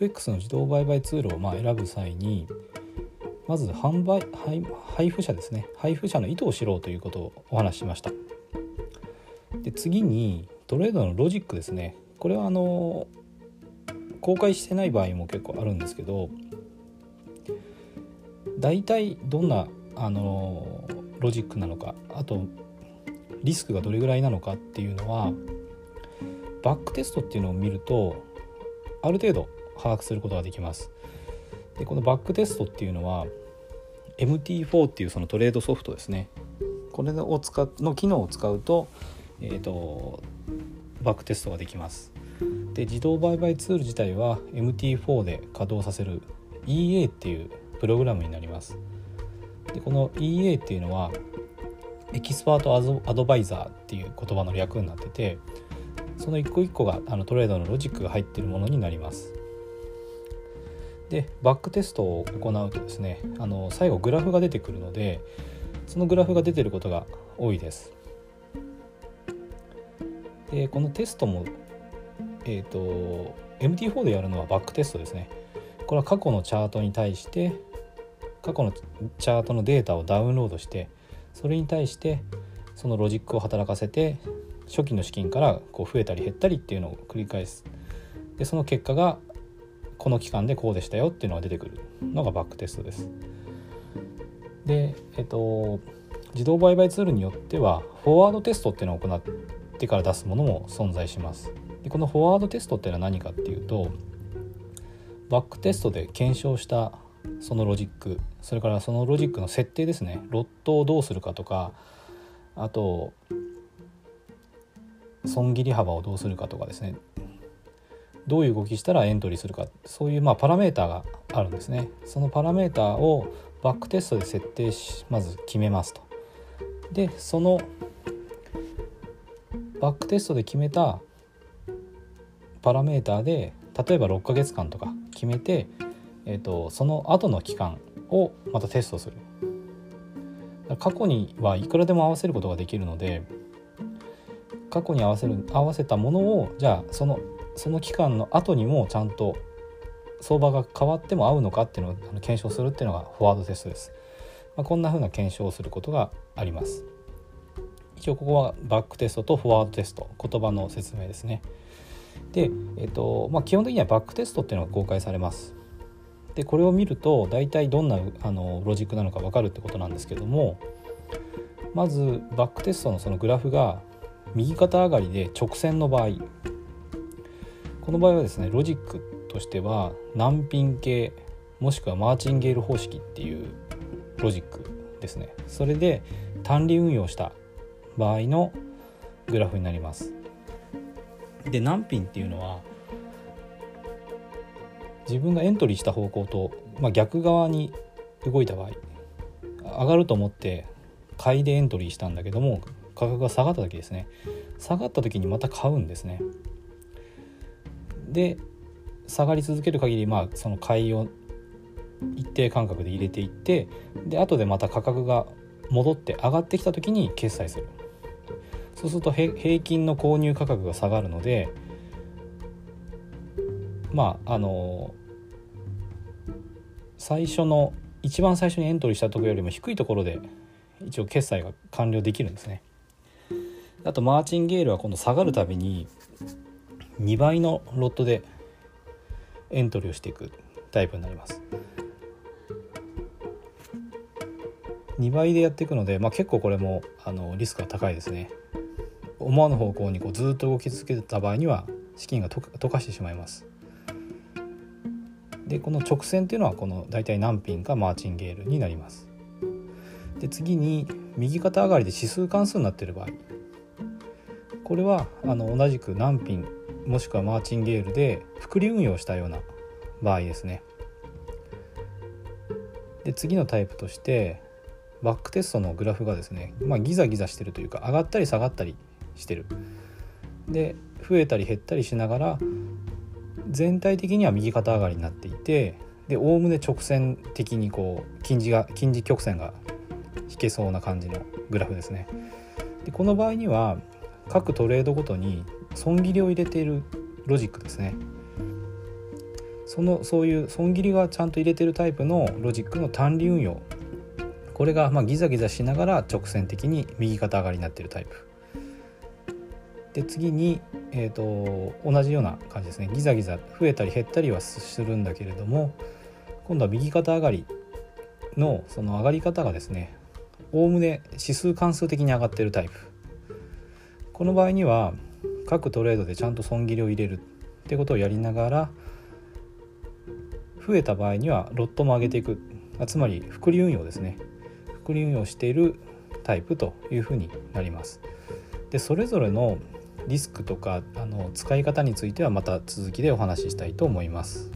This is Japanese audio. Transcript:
FX の自動売買ツールをまあ選ぶ際にまず販売配布者ですね。配布者の意図を知ろうということをお話ししました。で次にトレードのロジックですね。これはあの公開してない場合も結構あるんですけど大体どんなあのロジックなのかあとリスクがどれぐらいなのかっていうのはバックテストっていうのを見るとある程度把握することができます。でこのバックテストっていうのは MT4 っていうそのトレードソフトですね。これを使の機能を使うと,、えーと、バックテストができます。で自動売買ツール自体は MT4 で稼働させる EA っていうプログラムになります。でこの EA っていうのはエキスパートアドバイザーっていう言葉の略になっててその一個一個があのトレードのロジックが入ってるものになります。でバックテストを行うとですねあの最後グラフが出てくるのでそのグラフが出てることが多いです。でこのテストもえっ、ー、と MT4 でやるのはバックテストですね。これは過去のチャートに対して過去のチャートのデータをダウンロードしてそれに対してそのロジックを働かせて初期の資金からこう増えたり減ったりっていうのを繰り返す。でその結果がこの期間でこうでしたよっていうのが出てくるのがバックテストです。でえっと自動売買ツールによってはフォワードテストっていうのを行ってから出すものも存在します。でこのフォワードテストっていうのは何かっていうとバックテストで検証したそのロジックそれからそのロジックの設定ですね。ロットをどうするかとかあと損切り幅をどうするかとかですね。どういう動きしたらエントリーするか。そういうまあパラメータがあるんですね。そのパラメータをバックテストで設定しまず決めますと。でそのバックテストで決めたパラメーターで例えば6ヶ月間とか決めて、えーと、とその後の期間をまたテストする。過去にはいくらでも合わせることができるので過去に合わせる合わせたものをじゃあそのその期間の後にもちゃんと相場が変わっても合うのかっていうのを検証するっていうのがフォワードテストです。まあ、こんな風な検証をすることがあります。一応ここはバックテストとフォワードテスト言葉の説明ですね。で、えっとまあ、基本的にはバックテストっていうのが公開されます。でこれを見ると大体どんなあのロジックなのか分かるってことなんですけどもまずバックテストのそのグラフが右肩上がりで直線の場合この場合はですねロジックとしてはナンピン系もしくはマーチンゲール方式っていうロジックですね。それで単利運用した場合のグラフになります。で難品っていうのは自分がエントリーした方向と、まあ、逆側に動いた場合上がると思って買いでエントリーしたんだけども価格が下がった時ですね。下がった時にまた買うんですね。で下がり続ける限りまあその買いを一定間隔で入れていってで後でまた価格が戻って上がってきた時に決済する。そうすると平均の購入価格が下がるのでまああの最初の一番最初にエントリーしたところよりも低いところで一応決済が完了できるんですね。あとマーチンゲールは今度下がるたびに2倍のロットでエントリーをしていくタイプになります。2倍でやっていくので、まあ、結構これもあのリスクが高いですね。思わぬ方向にこうずっと動き続けた場合には資金が溶かしてしまいます。でこの直線っていうのはこの大体何ピンかマーチンゲールになります。で次に右肩上がりで指数関数になっている場合。これはあの同じく何ピンもしくはマーチンゲールで複利運用したような場合ですね。で次のタイプとしてバックテストのグラフがですね、まあ、ギザギザしてるというか上がったり下がったりしてる。で増えたり減ったりしながら全体的には右肩上がりになっていてでおおむね直線的にこう近似が近似曲線が引けそうな感じのグラフですね。でこの場合には各トレードごとに損切りを入れているロジックですね。そのそういう損切りがちゃんと入れてるタイプのロジックの単利運用。これがまギザギザしながら直線的に右肩上がりになっているタイプ。で次に、えーと、同じような感じですね。ギザギザ増えたり減ったりはするんだけれども今度は右肩上がりのその上がり方がですねおおむね指数関数的に上がっているタイプ。この場合には各トレードでちゃんと損切りを入れるってことをやりながら増えた場合にはロットも上げていく。つまり複利運用ですね。複利運用しているタイプというふうになります。でそれぞれのリスクとかあの使い方についてはまた続きでお話ししたいと思います。